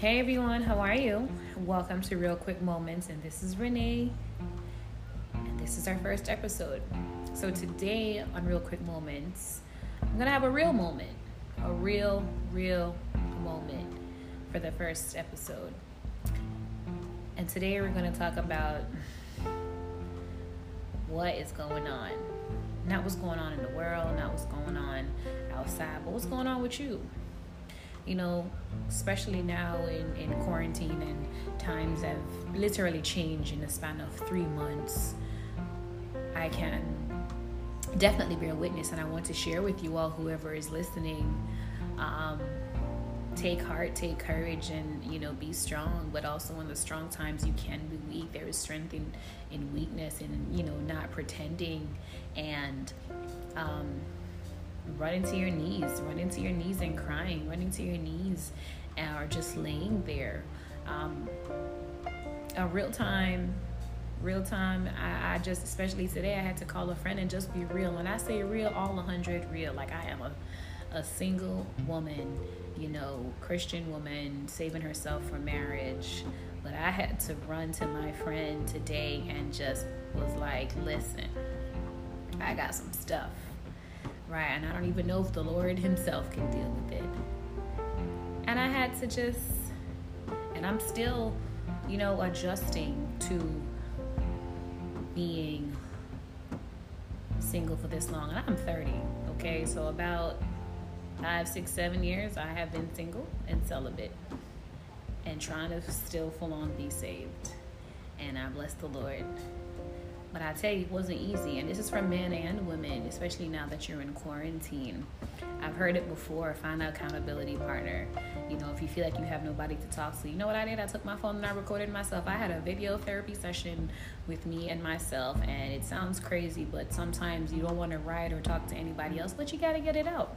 Hey everyone, how are you? Welcome to Real Quick Moments, and this is Renee, and this is our first episode. So, today on Real Quick Moments, I'm gonna have a real moment, a real, real moment for the first episode. And today we're gonna talk about what is going on. Not what's going on in the world, not what's going on outside, but what's going on with you you know, especially now in, in quarantine and times have literally changed in the span of three months, I can definitely bear witness and I want to share with you all, whoever is listening. Um, take heart, take courage, and you know, be strong. But also, in the strong times, you can be weak. There is strength in, in weakness, and you know, not pretending and um, running to your knees, running to your knees and crying, running to your knees, or just laying there. Um, a real time, real time. I, I just, especially today, I had to call a friend and just be real. When I say real, all 100 real. Like I am a, a single woman, you know, Christian woman saving herself for marriage. But I had to run to my friend today and just was like, listen, I got some stuff right? And I don't even know if the Lord Himself can deal with it. And I had to just, and I'm still, you know, adjusting to being single for this long. And I'm 30, okay? So about five, six, seven years, I have been single and celibate and trying to still full on be saved. And I bless the Lord but I tell you, it wasn't easy. And this is for men and women, especially now that you're in quarantine. I've heard it before find an accountability partner. You know, if you feel like you have nobody to talk to, you know what I did? I took my phone and I recorded myself. I had a video therapy session with me and myself, and it sounds crazy, but sometimes you don't want to write or talk to anybody else, but you got to get it out.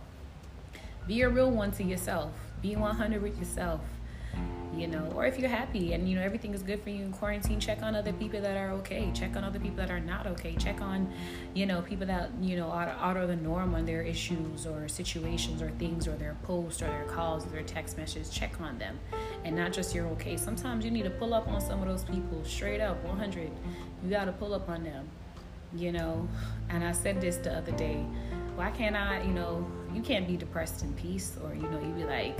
Be a real one to yourself, be 100 with yourself you know or if you're happy and you know everything is good for you in quarantine check on other people that are okay. Check on other people that are not okay. Check on you know people that you know are out of the norm on their issues or situations or things or their posts or their calls or their text messages. Check on them. And not just you're okay. Sometimes you need to pull up on some of those people straight up 100 you got to pull up on them you know. And i said this the other day. Why can't i you know you can't be depressed in peace or you know you be like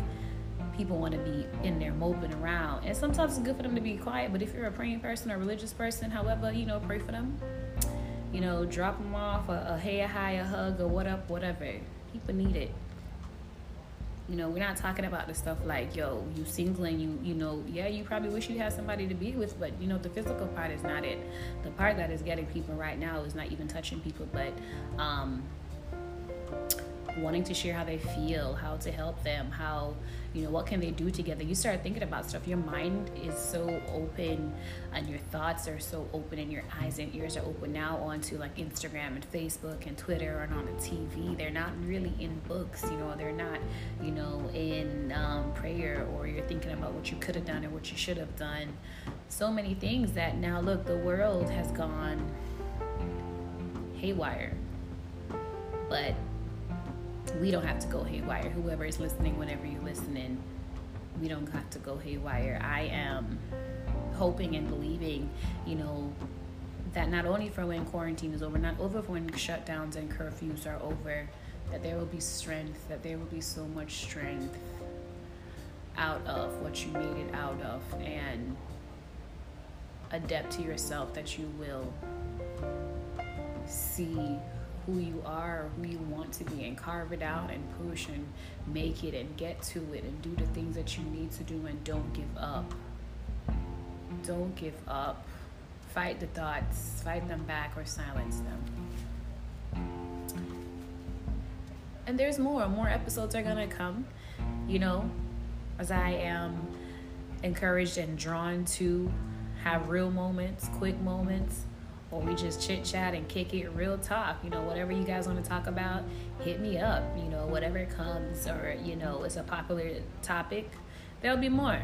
people want to be in there moping around. And sometimes it's good for them to be quiet, but if you're a praying person or religious person, however, you know, pray for them. You know, drop them off a, a hey, a hi, a hug, or what up, whatever. People need it. You know, we're not talking about the stuff like, yo, you single and you, you know, yeah, you probably wish you had somebody to be with, but you know, the physical part is not it. The part that is getting people right now is not even touching people, but um, wanting to share how they feel, how to help them, how, you know, what can they do together. You start thinking about stuff. Your mind is so open and your thoughts are so open and your eyes and ears are open now onto like Instagram and Facebook and Twitter and on the TV. They're not really in books, you know, they're not, you know, in um, prayer or you're thinking about what you could have done or what you should have done. So many things that now look, the world has gone haywire. But we don't have to go haywire. Whoever is listening, whenever you're listening, we don't have to go haywire. I am hoping and believing, you know, that not only for when quarantine is over, not over when shutdowns and curfews are over, that there will be strength, that there will be so much strength out of what you made it out of, and adapt to yourself that you will see who you are, who you want to be, and carve it out and push and make it and get to it and do the things that you need to do and don't give up. Don't give up. Fight the thoughts, fight them back or silence them. And there's more. More episodes are going to come, you know, as I am encouraged and drawn to have real moments, quick moments or we just chit chat and kick it real talk. You know, whatever you guys want to talk about, hit me up. You know, whatever comes or, you know, it's a popular topic, there'll be more.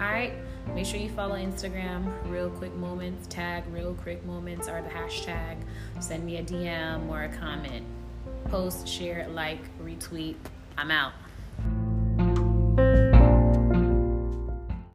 All right. Make sure you follow Instagram, Real Quick Moments, tag Real Quick Moments or the hashtag. Send me a DM or a comment. Post, share, like, retweet. I'm out.